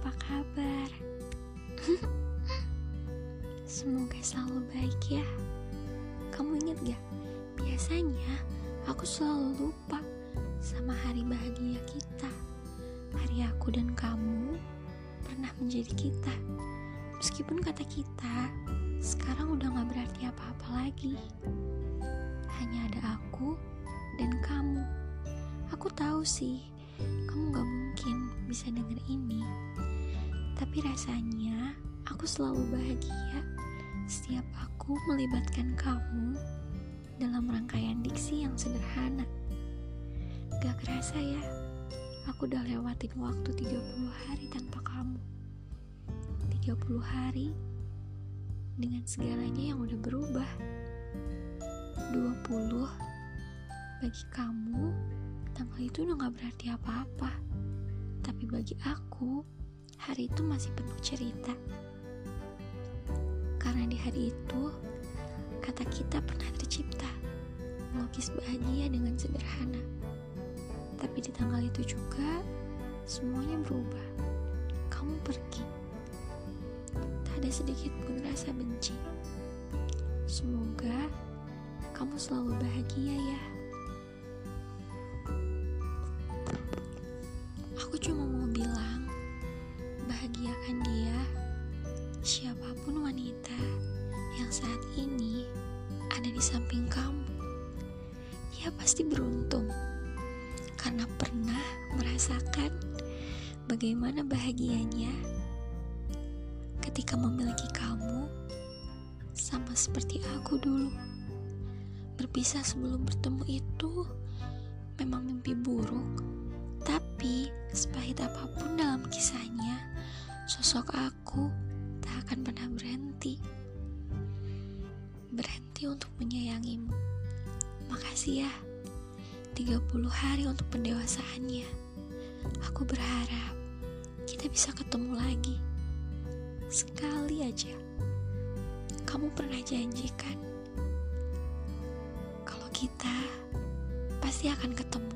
apa kabar? Semoga selalu baik ya. Kamu inget gak? Biasanya aku selalu lupa sama hari bahagia kita. Hari aku dan kamu pernah menjadi kita. Meskipun kata kita sekarang udah gak berarti apa-apa lagi. Hanya ada aku dan kamu. Aku tahu sih, kamu gak mungkin bisa denger ini tapi rasanya aku selalu bahagia setiap aku melibatkan kamu dalam rangkaian diksi yang sederhana. Gak kerasa ya, aku udah lewatin waktu 30 hari tanpa kamu. 30 hari dengan segalanya yang udah berubah. 20 bagi kamu, tanggal itu udah gak berarti apa-apa. Tapi bagi aku, hari itu masih penuh cerita. Karena di hari itu, kata kita pernah tercipta, melukis bahagia dengan sederhana. Tapi di tanggal itu juga, semuanya berubah. Kamu pergi. Tak ada sedikit pun rasa benci. Semoga kamu selalu bahagia ya. Di samping kamu. Dia pasti beruntung karena pernah merasakan bagaimana bahagianya ketika memiliki kamu sama seperti aku dulu. Berpisah sebelum bertemu itu memang mimpi buruk, tapi sepahit apa pun dalam kisahnya, sosok aku tak akan pernah berhenti. Berhenti untuk menyayangimu. Makasih ya. 30 hari untuk pendewasaannya. Aku berharap kita bisa ketemu lagi. Sekali aja. Kamu pernah janjikan kalau kita pasti akan ketemu.